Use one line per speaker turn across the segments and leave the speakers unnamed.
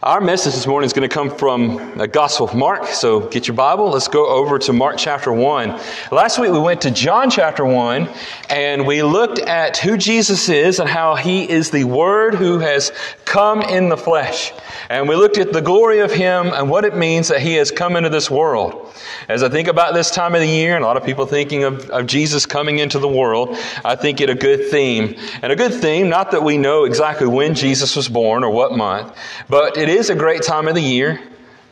Our message this morning is going to come from the Gospel of Mark. So get your Bible. Let's go over to Mark chapter 1. Last week we went to John chapter 1 and we looked at who Jesus is and how he is the Word who has come in the flesh. And we looked at the glory of him and what it means that he has come into this world. As I think about this time of the year and a lot of people thinking of, of Jesus coming into the world, I think it a good theme. And a good theme, not that we know exactly when Jesus was born or what month, but it is a great time of the year,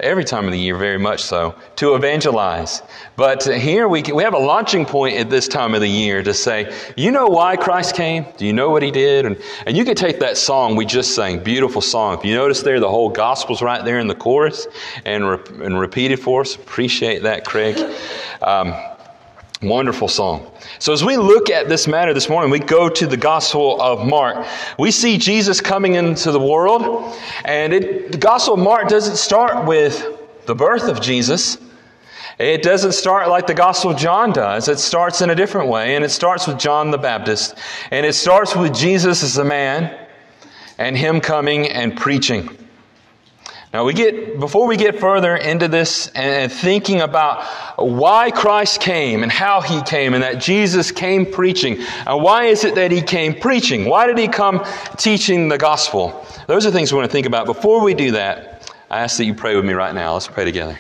every time of the year, very much so, to evangelize. But here we, we have a launching point at this time of the year to say, you know why Christ came? Do you know what he did? And, and you can take that song we just sang, beautiful song. If you notice there, the whole gospel's right there in the chorus and, re- and repeat it for us. Appreciate that, Craig. Um, Wonderful song. So, as we look at this matter this morning, we go to the Gospel of Mark. We see Jesus coming into the world, and it, the Gospel of Mark doesn't start with the birth of Jesus. It doesn't start like the Gospel of John does. It starts in a different way, and it starts with John the Baptist. And it starts with Jesus as a man and him coming and preaching. Now we get, before we get further into this and thinking about why Christ came and how he came and that Jesus came preaching, and why is it that he came preaching? Why did he come teaching the gospel? Those are things we want to think about. Before we do that, I ask that you pray with me right now. Let's pray together.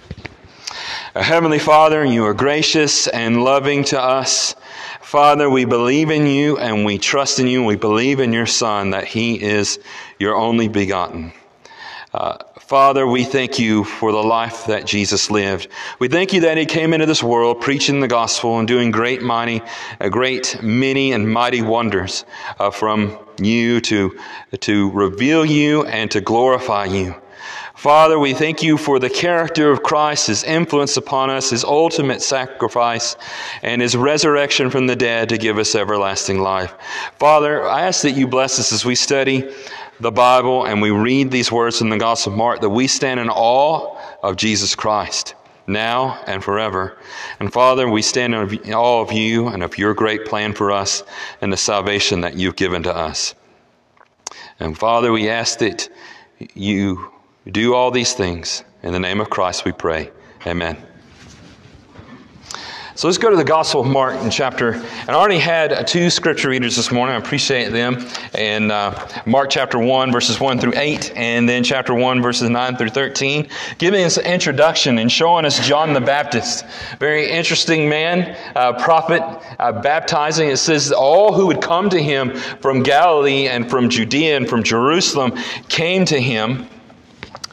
Our Heavenly Father, you are gracious and loving to us. Father, we believe in you and we trust in you. We believe in your Son that he is your only begotten. Uh, Father, we thank you for the life that Jesus lived. We thank you that he came into this world preaching the gospel and doing great, mighty, uh, great, many, and mighty wonders uh, from you to, to reveal you and to glorify you. Father, we thank you for the character of Christ, his influence upon us, his ultimate sacrifice, and his resurrection from the dead to give us everlasting life. Father, I ask that you bless us as we study the Bible and we read these words in the Gospel of Mark, that we stand in awe of Jesus Christ now and forever. And Father, we stand in awe of you and of your great plan for us and the salvation that you've given to us. And Father, we ask that you do all these things. In the name of Christ we pray. Amen. So let's go to the Gospel of Mark in chapter. And I already had two scripture readers this morning. I appreciate them. And uh, Mark chapter 1, verses 1 through 8, and then chapter 1, verses 9 through 13, giving us an introduction and showing us John the Baptist. Very interesting man, uh, prophet, uh, baptizing. It says all who would come to him from Galilee and from Judea and from Jerusalem came to him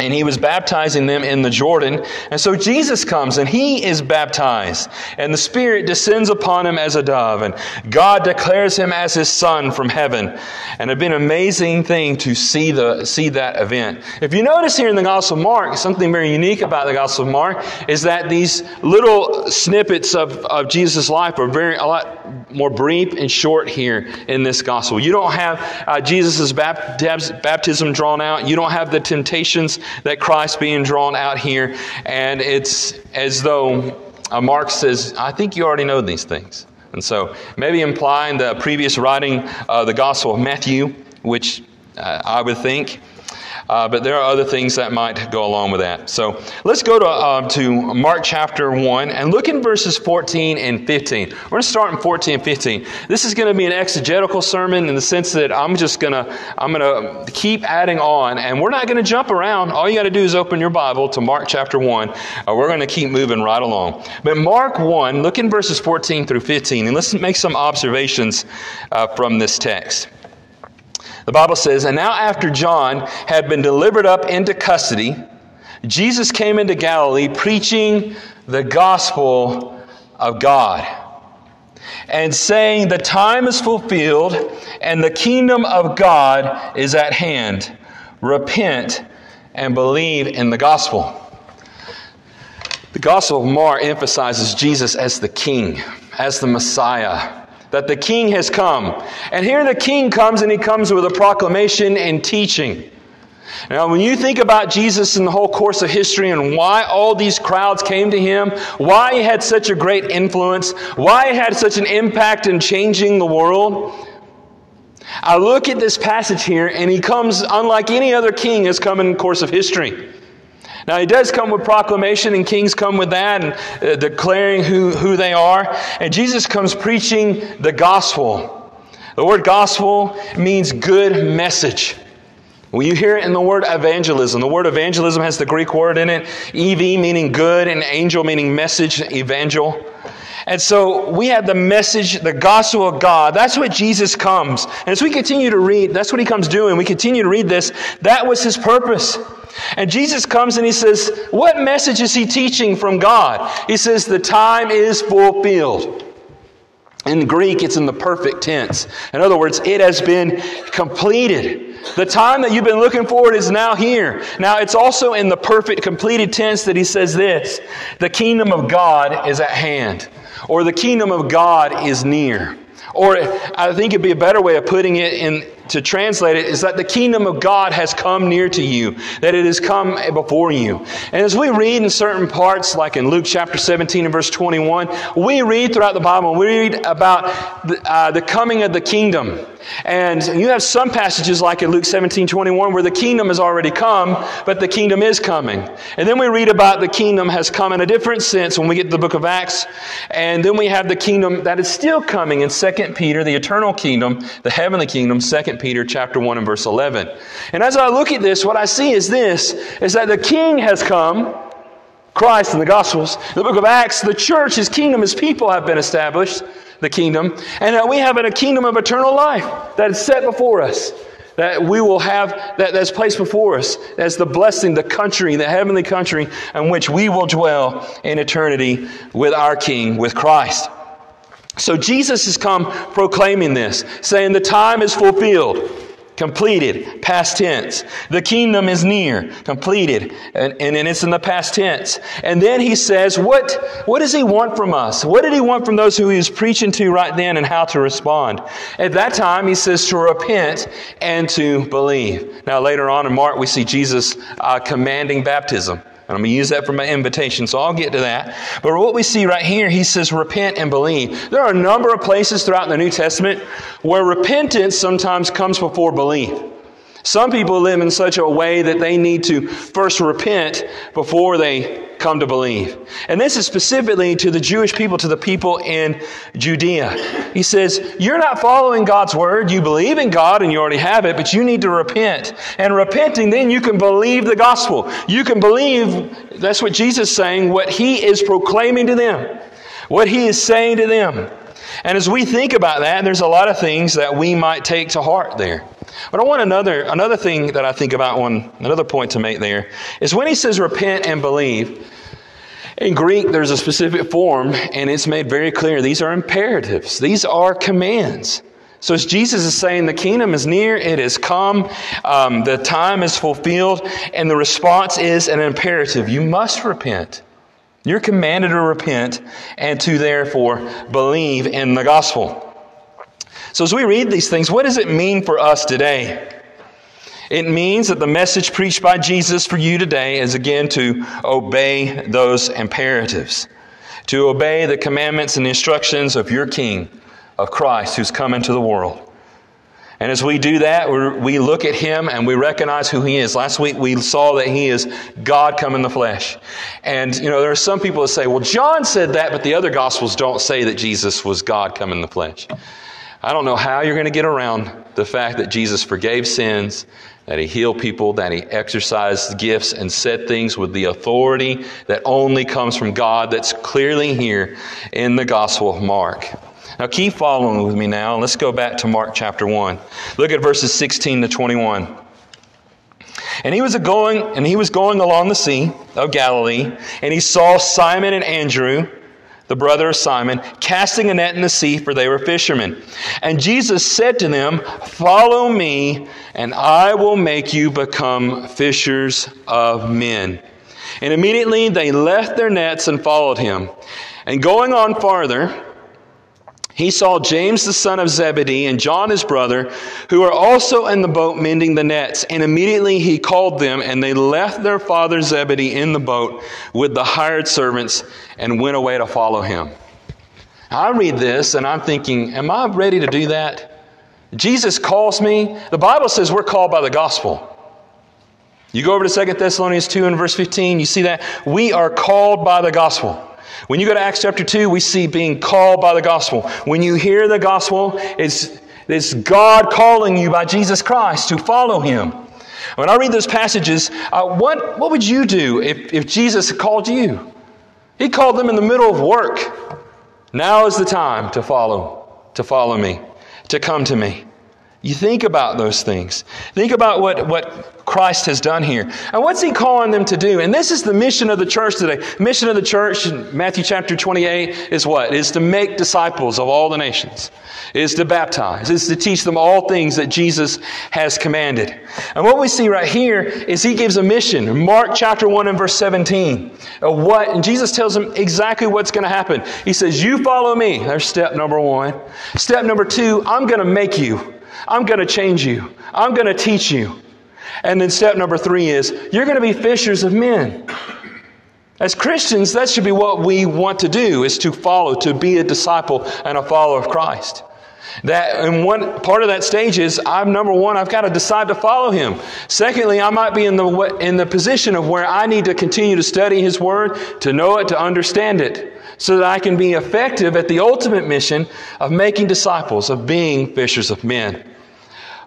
and he was baptizing them in the Jordan. And so Jesus comes and he is baptized, and the Spirit descends upon him as a dove, and God declares him as his son from heaven. And it'd been an amazing thing to see the see that event. If you notice here in the Gospel of Mark, something very unique about the Gospel of Mark is that these little snippets of, of Jesus' life are very a lot more brief and short here in this gospel. You don't have uh, Jesus' baptism drawn out. You don't have the temptations that Christ being drawn out here. And it's as though uh, Mark says, I think you already know these things. And so maybe implying the previous writing of the Gospel of Matthew, which uh, I would think uh, but there are other things that might go along with that. So let's go to, uh, to Mark chapter 1 and look in verses 14 and 15. We're going to start in 14 and 15. This is going to be an exegetical sermon in the sense that I'm just going to I'm going to keep adding on, and we're not going to jump around. All you got to do is open your Bible to Mark chapter 1. Uh, we're going to keep moving right along. But Mark 1, look in verses 14 through 15, and let's make some observations uh, from this text. The Bible says, And now after John had been delivered up into custody, Jesus came into Galilee preaching the gospel of God and saying, The time is fulfilled and the kingdom of God is at hand. Repent and believe in the gospel. The Gospel of Mark emphasizes Jesus as the King, as the Messiah that the king has come. And here the king comes and he comes with a proclamation and teaching. Now, when you think about Jesus in the whole course of history and why all these crowds came to him, why he had such a great influence, why he had such an impact in changing the world, I look at this passage here, and he comes unlike any other king has come in the course of history. Now, he does come with proclamation, and kings come with that and uh, declaring who, who they are. And Jesus comes preaching the gospel. The word gospel means good message. When you hear it in the word evangelism, the word evangelism has the Greek word in it, ev meaning good, and angel meaning message, evangel. And so we have the message, the gospel of God. That's what Jesus comes. And as we continue to read, that's what he comes doing. We continue to read this. That was his purpose. And Jesus comes and he says, What message is he teaching from God? He says, The time is fulfilled. In Greek, it's in the perfect tense. In other words, it has been completed. The time that you've been looking for is now here. Now, it's also in the perfect completed tense that he says this the kingdom of God is at hand or the kingdom of God is near. Or I think it'd be a better way of putting it in to translate it is that the kingdom of God has come near to you, that it has come before you. And as we read in certain parts, like in Luke chapter 17 and verse 21, we read throughout the Bible, we read about the, uh, the coming of the kingdom. And you have some passages like in Luke 17 21 where the kingdom has already come, but the kingdom is coming. And then we read about the kingdom has come in a different sense when we get to the book of Acts. And then we have the kingdom that is still coming in 2 Peter, the eternal kingdom, the heavenly kingdom, 2 Peter chapter 1 and verse 11. And as I look at this, what I see is this, is that the king has come, Christ in the Gospels. The book of Acts, the church, his kingdom, his people have been established, the kingdom. And that we have a kingdom of eternal life that is set before us. That we will have, that, that's placed before us as the blessing, the country, the heavenly country in which we will dwell in eternity with our King, with Christ. So Jesus has come proclaiming this, saying the time is fulfilled, completed, past tense. The kingdom is near, completed, and, and, and, it's in the past tense. And then he says, what, what does he want from us? What did he want from those who he was preaching to right then and how to respond? At that time, he says to repent and to believe. Now, later on in Mark, we see Jesus uh, commanding baptism. And I'm going to use that for my invitation, so I'll get to that. But what we see right here, he says, repent and believe. There are a number of places throughout the New Testament where repentance sometimes comes before belief. Some people live in such a way that they need to first repent before they come to believe. And this is specifically to the Jewish people, to the people in Judea. He says, You're not following God's word. You believe in God and you already have it, but you need to repent. And repenting, then you can believe the gospel. You can believe, that's what Jesus is saying, what he is proclaiming to them, what he is saying to them. And as we think about that, there's a lot of things that we might take to heart there. But I want another, another thing that I think about one, another point to make there is when he says repent and believe, in Greek there's a specific form and it's made very clear these are imperatives, these are commands. So as Jesus is saying, the kingdom is near, it has come, um, the time is fulfilled, and the response is an imperative. You must repent. You're commanded to repent and to therefore believe in the gospel. So, as we read these things, what does it mean for us today? It means that the message preached by Jesus for you today is again to obey those imperatives, to obey the commandments and instructions of your King, of Christ, who's come into the world. And as we do that, we look at him and we recognize who he is. Last week we saw that he is God come in the flesh. And, you know, there are some people that say, well, John said that, but the other gospels don't say that Jesus was God come in the flesh. I don't know how you're going to get around the fact that Jesus forgave sins, that he healed people, that he exercised gifts and said things with the authority that only comes from God that's clearly here in the Gospel of Mark. Now keep following with me now. Let's go back to Mark chapter 1. Look at verses 16 to 21. And he was going and he was going along the sea of Galilee, and he saw Simon and Andrew the brother of Simon, casting a net in the sea, for they were fishermen. And Jesus said to them, Follow me, and I will make you become fishers of men. And immediately they left their nets and followed him. And going on farther, he saw James the son of Zebedee and John his brother, who were also in the boat mending the nets. And immediately he called them, and they left their father Zebedee in the boat with the hired servants and went away to follow him. I read this and I'm thinking, am I ready to do that? Jesus calls me. The Bible says we're called by the gospel. You go over to 2 Thessalonians 2 and verse 15, you see that we are called by the gospel. When you go to Acts chapter 2, we see being called by the gospel. When you hear the gospel, it's, it's God calling you by Jesus Christ to follow him. When I read those passages, uh, what, what would you do if, if Jesus called you? He called them in the middle of work. Now is the time to follow, to follow me, to come to me. You think about those things. Think about what, what Christ has done here. And what's he calling them to do? And this is the mission of the church today. mission of the church in Matthew chapter 28 is what? Is to make disciples of all the nations. Is to baptize. Is to teach them all things that Jesus has commanded. And what we see right here is he gives a mission. Mark chapter 1 and verse 17. Of what? And Jesus tells them exactly what's going to happen. He says, You follow me. There's step number one. Step number two, I'm going to make you. I'm going to change you. I'm going to teach you. And then step number three is you're going to be fishers of men. As Christians, that should be what we want to do is to follow, to be a disciple and a follower of Christ. That and one part of that stage is I'm number one, I've got to decide to follow him. Secondly, I might be in the in the position of where I need to continue to study his word, to know it, to understand it, so that I can be effective at the ultimate mission of making disciples, of being fishers of men.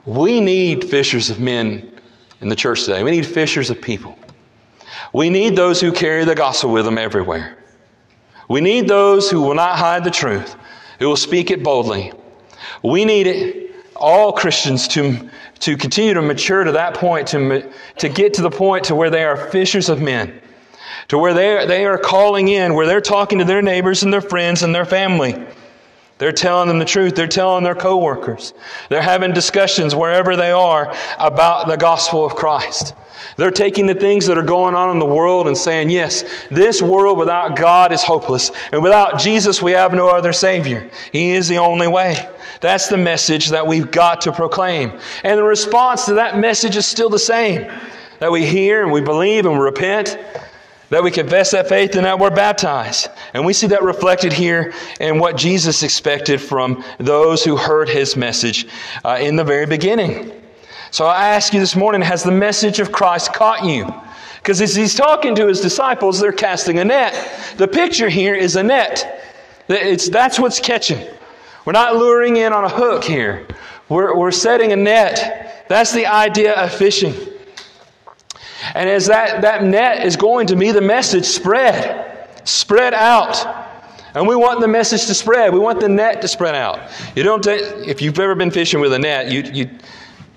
We need fishers of men in the church today. We need fishers of people. We need those who carry the gospel with them everywhere. We need those who will not hide the truth, who will speak it boldly. We need all Christians to, to continue to mature to that point, to, to get to the point to where they are fishers of men, to where they, they are calling in, where they're talking to their neighbors and their friends and their family they're telling them the truth. They're telling their coworkers. They're having discussions wherever they are about the gospel of Christ. They're taking the things that are going on in the world and saying, yes, this world without God is hopeless. And without Jesus, we have no other Savior. He is the only way. That's the message that we've got to proclaim. And the response to that message is still the same. That we hear and we believe and we repent that we confess that faith and that we're baptized. And we see that reflected here in what Jesus expected from those who heard his message uh, in the very beginning. So I ask you this morning has the message of Christ caught you? Because as he's talking to his disciples, they're casting a net. The picture here is a net. It's, that's what's catching. We're not luring in on a hook here, we're, we're setting a net. That's the idea of fishing. And as that, that net is going to be the message spread, spread out. And we want the message to spread. We want the net to spread out. You don't, if you've ever been fishing with a net, you, you,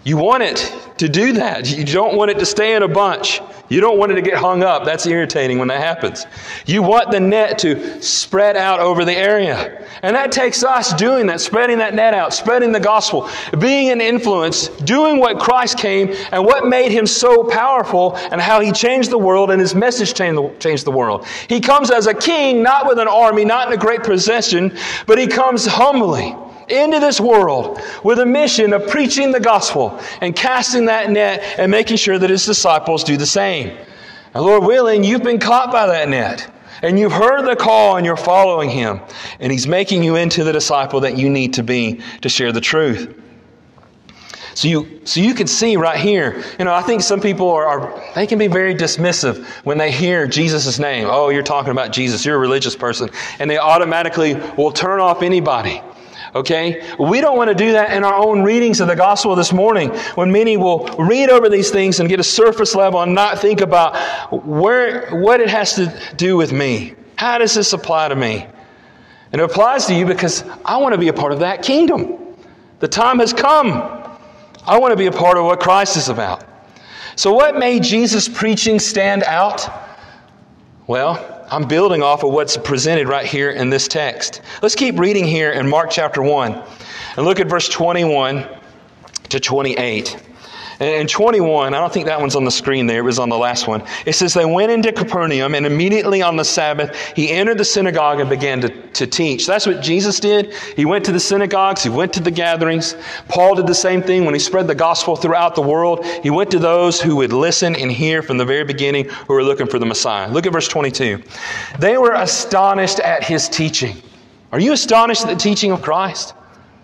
you want it to do that. You don't want it to stay in a bunch. You don't want it to get hung up. That's irritating when that happens. You want the net to spread out over the area. And that takes us doing that, spreading that net out, spreading the gospel, being an influence, doing what Christ came and what made him so powerful and how he changed the world and his message changed the, world. He comes as a king, not with an army, not in a great possession, but he comes humbly into this world with a mission of preaching the gospel and casting that net and making sure that his disciples do the same. And Lord willing, you've been caught by that net. And you've heard the call and you're following him. And he's making you into the disciple that you need to be to share the truth. So you, so you can see right here, you know, I think some people are, are, they can be very dismissive when they hear Jesus' name. Oh, you're talking about Jesus. You're a religious person. And they automatically will turn off anybody Okay? We don't want to do that in our own readings of the gospel this morning when many will read over these things and get a surface level and not think about where, what it has to do with me. How does this apply to me? And it applies to you because I want to be a part of that kingdom. The time has come. I want to be a part of what Christ is about. So, what made Jesus' preaching stand out? Well, I'm building off of what's presented right here in this text. Let's keep reading here in Mark chapter 1 and look at verse 21 to 28. In 21, I don't think that one's on the screen there, it was on the last one. It says, They went into Capernaum, and immediately on the Sabbath, he entered the synagogue and began to, to teach. That's what Jesus did. He went to the synagogues, he went to the gatherings. Paul did the same thing when he spread the gospel throughout the world. He went to those who would listen and hear from the very beginning who were looking for the Messiah. Look at verse 22. They were astonished at his teaching. Are you astonished at the teaching of Christ?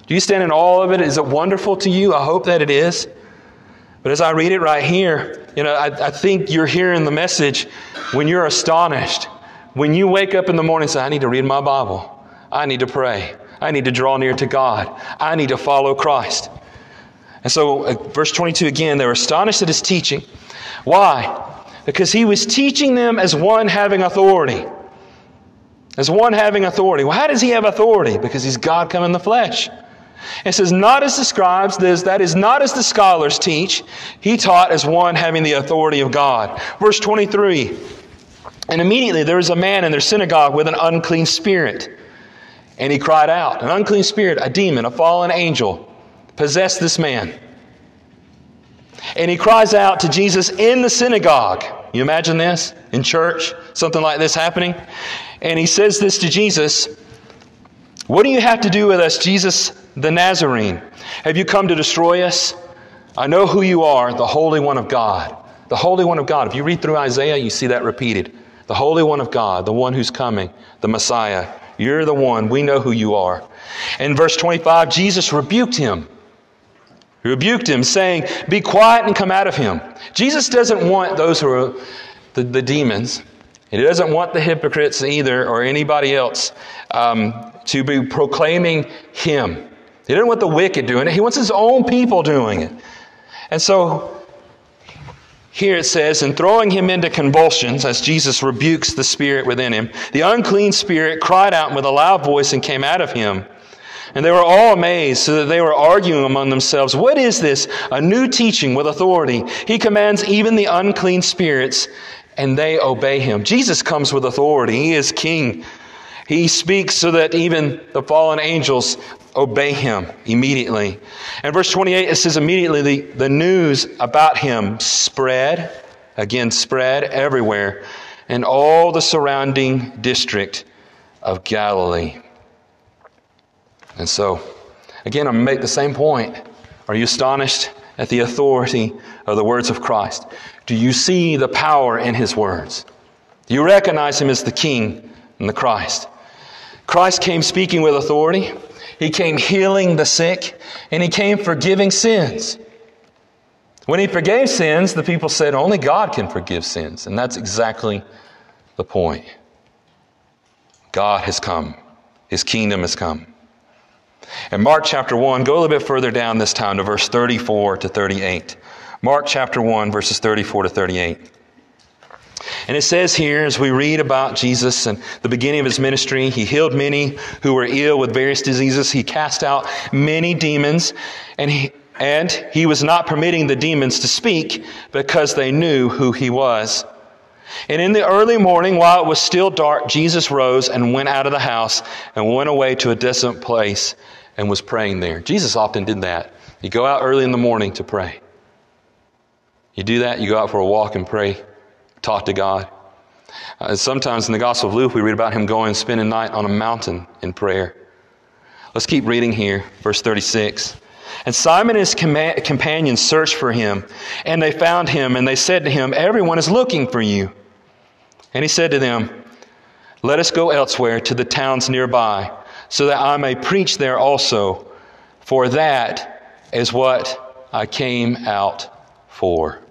Do you stand in awe of it? Is it wonderful to you? I hope that it is. But as I read it right here, you know, I, I think you're hearing the message when you're astonished. When you wake up in the morning and say, I need to read my Bible. I need to pray. I need to draw near to God. I need to follow Christ. And so, uh, verse 22 again, they were astonished at his teaching. Why? Because he was teaching them as one having authority. As one having authority. Well, how does he have authority? Because he's God come in the flesh. It says, not as the scribes, that is not as the scholars teach. He taught as one having the authority of God. Verse 23 And immediately there was a man in their synagogue with an unclean spirit. And he cried out, An unclean spirit, a demon, a fallen angel, possessed this man. And he cries out to Jesus in the synagogue. You imagine this in church, something like this happening? And he says this to Jesus What do you have to do with us, Jesus the Nazarene? Have you come to destroy us? I know who you are, the Holy One of God. The Holy One of God. If you read through Isaiah, you see that repeated. The Holy One of God, the one who's coming, the Messiah. You're the one. We know who you are. In verse 25, Jesus rebuked him. He rebuked him, saying, Be quiet and come out of him. Jesus doesn't want those who are the, the demons, and he doesn't want the hypocrites either or anybody else um, to be proclaiming him. He didn't want the wicked doing it, he wants his own people doing it. And so here it says, and throwing him into convulsions, as Jesus rebukes the spirit within him, the unclean spirit cried out with a loud voice and came out of him. And they were all amazed, so that they were arguing among themselves, What is this? A new teaching with authority. He commands even the unclean spirits, and they obey him. Jesus comes with authority. He is king. He speaks so that even the fallen angels obey him immediately. And verse 28, it says, Immediately the, the news about him spread, again, spread everywhere, in all the surrounding district of Galilee. And so, again, I'm going to make the same point. Are you astonished at the authority of the words of Christ? Do you see the power in his words? Do you recognize him as the King and the Christ? Christ came speaking with authority. He came healing the sick, and he came forgiving sins. When he forgave sins, the people said, Only God can forgive sins. And that's exactly the point. God has come, his kingdom has come. In Mark chapter 1, go a little bit further down this time to verse 34 to 38. Mark chapter 1, verses 34 to 38. And it says here, as we read about Jesus and the beginning of his ministry, he healed many who were ill with various diseases. He cast out many demons, and he, and he was not permitting the demons to speak because they knew who he was. And in the early morning, while it was still dark, Jesus rose and went out of the house and went away to a distant place and was praying there. Jesus often did that. You go out early in the morning to pray. You do that, you go out for a walk and pray, talk to God. Uh, sometimes in the Gospel of Luke, we read about him going and spending night on a mountain in prayer. Let's keep reading here, verse 36. And Simon and his com- companions searched for him, and they found him, and they said to him, Everyone is looking for you. And he said to them, Let us go elsewhere to the towns nearby, so that I may preach there also, for that is what I came out for.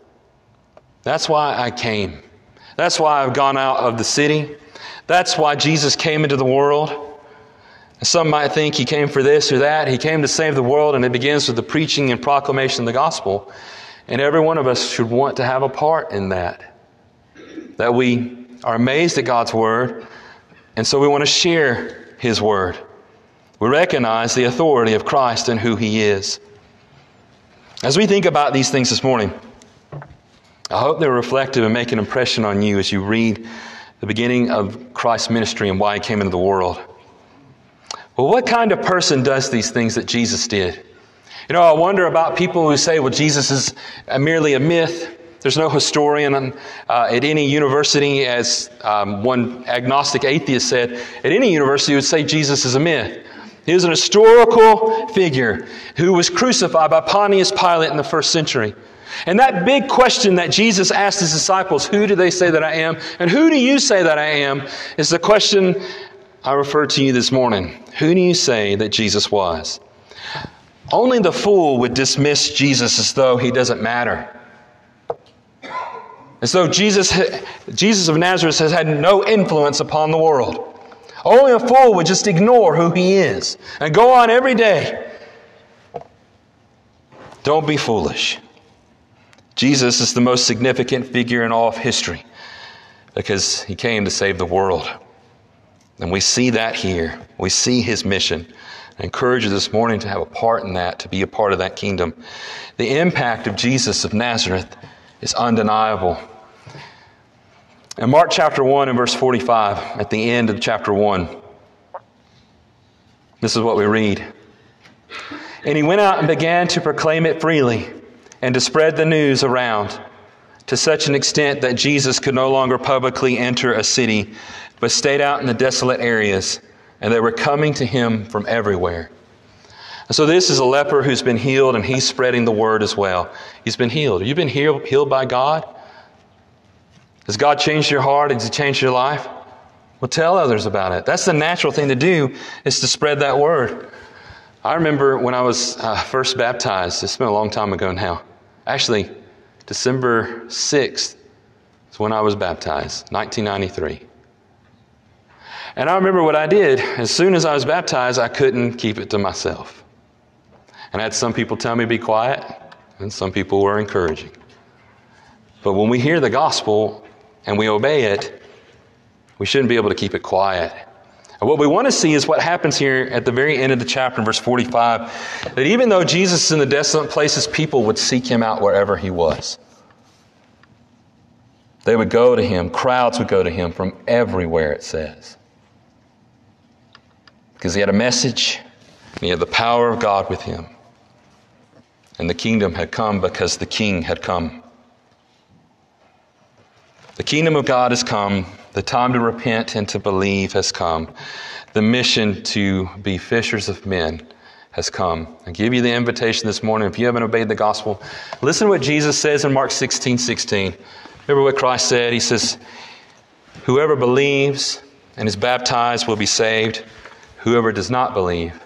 That's why I came. That's why I've gone out of the city. That's why Jesus came into the world. Some might think he came for this or that. He came to save the world, and it begins with the preaching and proclamation of the gospel. And every one of us should want to have a part in that. That we are amazed at God's word, and so we want to share his word. We recognize the authority of Christ and who he is. As we think about these things this morning, I hope they're reflective and make an impression on you as you read the beginning of Christ's ministry and why he came into the world. Well, what kind of person does these things that Jesus did? You know, I wonder about people who say, well, Jesus is merely a myth. There's no historian uh, at any university, as um, one agnostic atheist said, at any university would say Jesus is a myth. He was an historical figure who was crucified by Pontius Pilate in the first century. And that big question that Jesus asked his disciples, who do they say that I am? And who do you say that I am? is the question I referred to you this morning. Who do you say that Jesus was? Only the fool would dismiss Jesus as though he doesn't matter. As though Jesus, Jesus of Nazareth has had no influence upon the world. Only a fool would just ignore who he is and go on every day. Don't be foolish. Jesus is the most significant figure in all of history because he came to save the world. And we see that here. We see his mission. I encourage you this morning to have a part in that, to be a part of that kingdom. The impact of Jesus of Nazareth is undeniable. In Mark chapter 1 and verse 45, at the end of chapter 1, this is what we read. And he went out and began to proclaim it freely and to spread the news around to such an extent that Jesus could no longer publicly enter a city, but stayed out in the desolate areas, and they were coming to him from everywhere. And so, this is a leper who's been healed, and he's spreading the word as well. He's been healed. Have you been healed, by God? Has God changed your heart? Has He changed your life? Well, tell others about it. That's the natural thing to do, is to spread that word. I remember when I was uh, first baptized, it's been a long time ago now. Actually, December 6th is when I was baptized, 1993. And I remember what I did. As soon as I was baptized, I couldn't keep it to myself. And I had some people tell me to be quiet, and some people were encouraging. But when we hear the gospel, and we obey it, we shouldn't be able to keep it quiet. What we want to see is what happens here at the very end of the chapter, verse 45, that even though Jesus is in the desolate places, people would seek him out wherever he was. They would go to him, crowds would go to him from everywhere, it says. Because he had a message, and he had the power of God with him. And the kingdom had come because the king had come. The kingdom of God has come. The time to repent and to believe has come. The mission to be fishers of men has come. I give you the invitation this morning. If you haven't obeyed the gospel, listen to what Jesus says in Mark 16 16. Remember what Christ said? He says, Whoever believes and is baptized will be saved. Whoever does not believe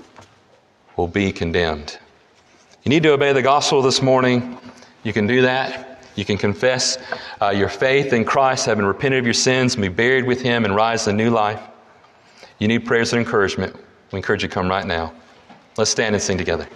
will be condemned. You need to obey the gospel this morning. You can do that. You can confess uh, your faith in Christ, having repented of your sins, and be buried with Him and rise to new life. You need prayers and encouragement. We encourage you to come right now. Let's stand and sing together.